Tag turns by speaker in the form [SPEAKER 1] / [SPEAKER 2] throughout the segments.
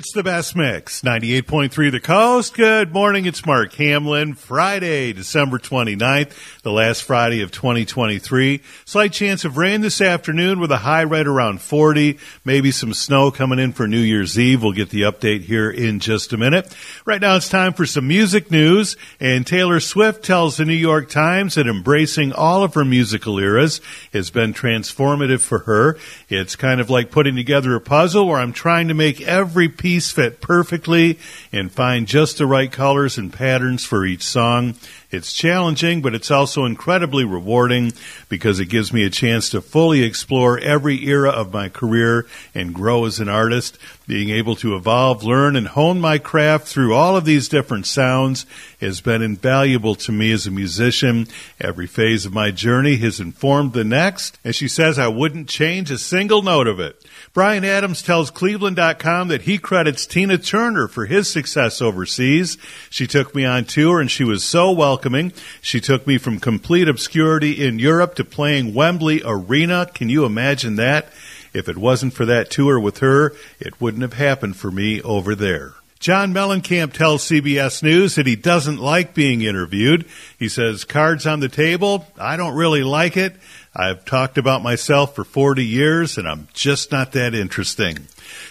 [SPEAKER 1] It's the best mix. 98.3 The Coast. Good morning. It's Mark Hamlin. Friday, December 29th, the last Friday of 2023. Slight chance of rain this afternoon with a high right around 40. Maybe some snow coming in for New Year's Eve. We'll get the update here in just a minute. Right now it's time for some music news. And Taylor Swift tells the New York Times that embracing all of her musical eras has been transformative for her. It's kind of like putting together a puzzle where I'm trying to make every piece piece fit perfectly and find just the right colors and patterns for each song. It's challenging, but it's also incredibly rewarding because it gives me a chance to fully explore every era of my career and grow as an artist. Being able to evolve, learn, and hone my craft through all of these different sounds has been invaluable to me as a musician. Every phase of my journey has informed the next, and she says I wouldn't change a single note of it. Bryan Adams tells Cleveland.com that he credits Tina Turner for his success overseas. She took me on tour and she was so welcoming. She took me from complete obscurity in Europe to playing Wembley Arena. Can you imagine that? If it wasn't for that tour with her, it wouldn't have happened for me over there. John Mellencamp tells CBS News that he doesn't like being interviewed. He says, cards on the table, I don't really like it. I've talked about myself for 40 years and I'm just not that interesting.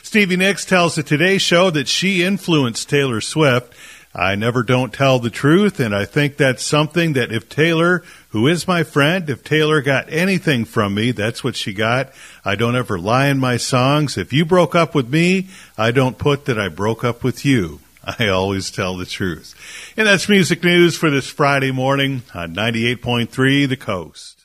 [SPEAKER 1] Stevie Nicks tells the Today Show that she influenced Taylor Swift. I never don't tell the truth, and I think that's something that if Taylor, who is my friend, if Taylor got anything from me, that's what she got. I don't ever lie in my songs. If you broke up with me, I don't put that I broke up with you. I always tell the truth. And that's music news for this Friday morning on 98.3 The Coast.